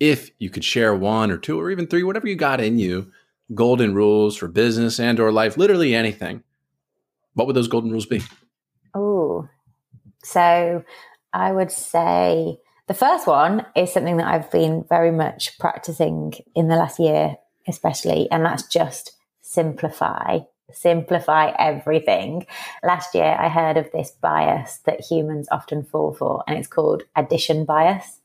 if you could share one or two or even three, whatever you got in you, golden rules for business and or life, literally anything, what would those golden rules be? Oh, so I would say the first one is something that I've been very much practicing in the last year, especially, and that's just simplify. Simplify everything. Last year, I heard of this bias that humans often fall for, and it's called addition bias.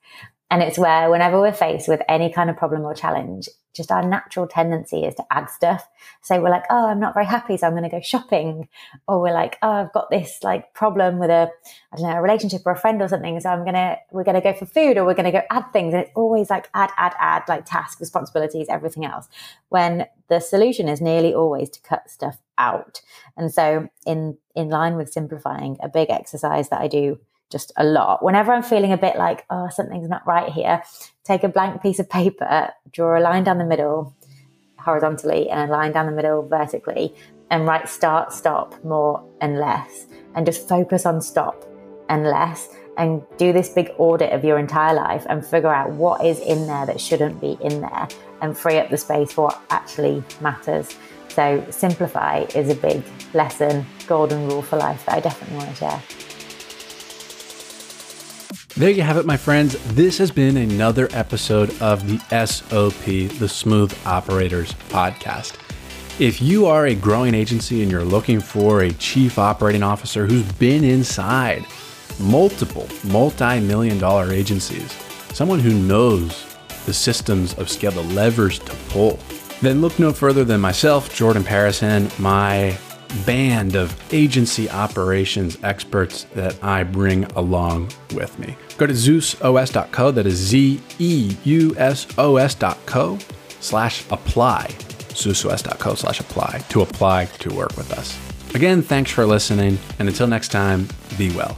And it's where whenever we're faced with any kind of problem or challenge, just our natural tendency is to add stuff. So we're like, oh, I'm not very happy, so I'm going to go shopping. Or we're like, oh, I've got this like problem with a, I don't know, a relationship or a friend or something. So I'm going to, we're going to go for food or we're going to go add things. And it's always like add, add, add, like tasks, responsibilities, everything else. When the solution is nearly always to cut stuff out. And so in, in line with simplifying, a big exercise that I do just a lot. Whenever I'm feeling a bit like, oh, something's not right here, take a blank piece of paper, draw a line down the middle horizontally and a line down the middle vertically, and write start, stop, more, and less. And just focus on stop and less. And do this big audit of your entire life and figure out what is in there that shouldn't be in there and free up the space for what actually matters. So, simplify is a big lesson, golden rule for life that I definitely want to share. There you have it, my friends. This has been another episode of the SOP, the Smooth Operators Podcast. If you are a growing agency and you're looking for a chief operating officer who's been inside multiple multi million dollar agencies, someone who knows the systems of scale, the levers to pull, then look no further than myself, Jordan Paris and, my band of agency operations experts that I bring along with me. Go to ZeusOS.co, that is Z E U S O S.co slash apply, ZeusOS.co slash apply to apply to work with us. Again, thanks for listening, and until next time, be well.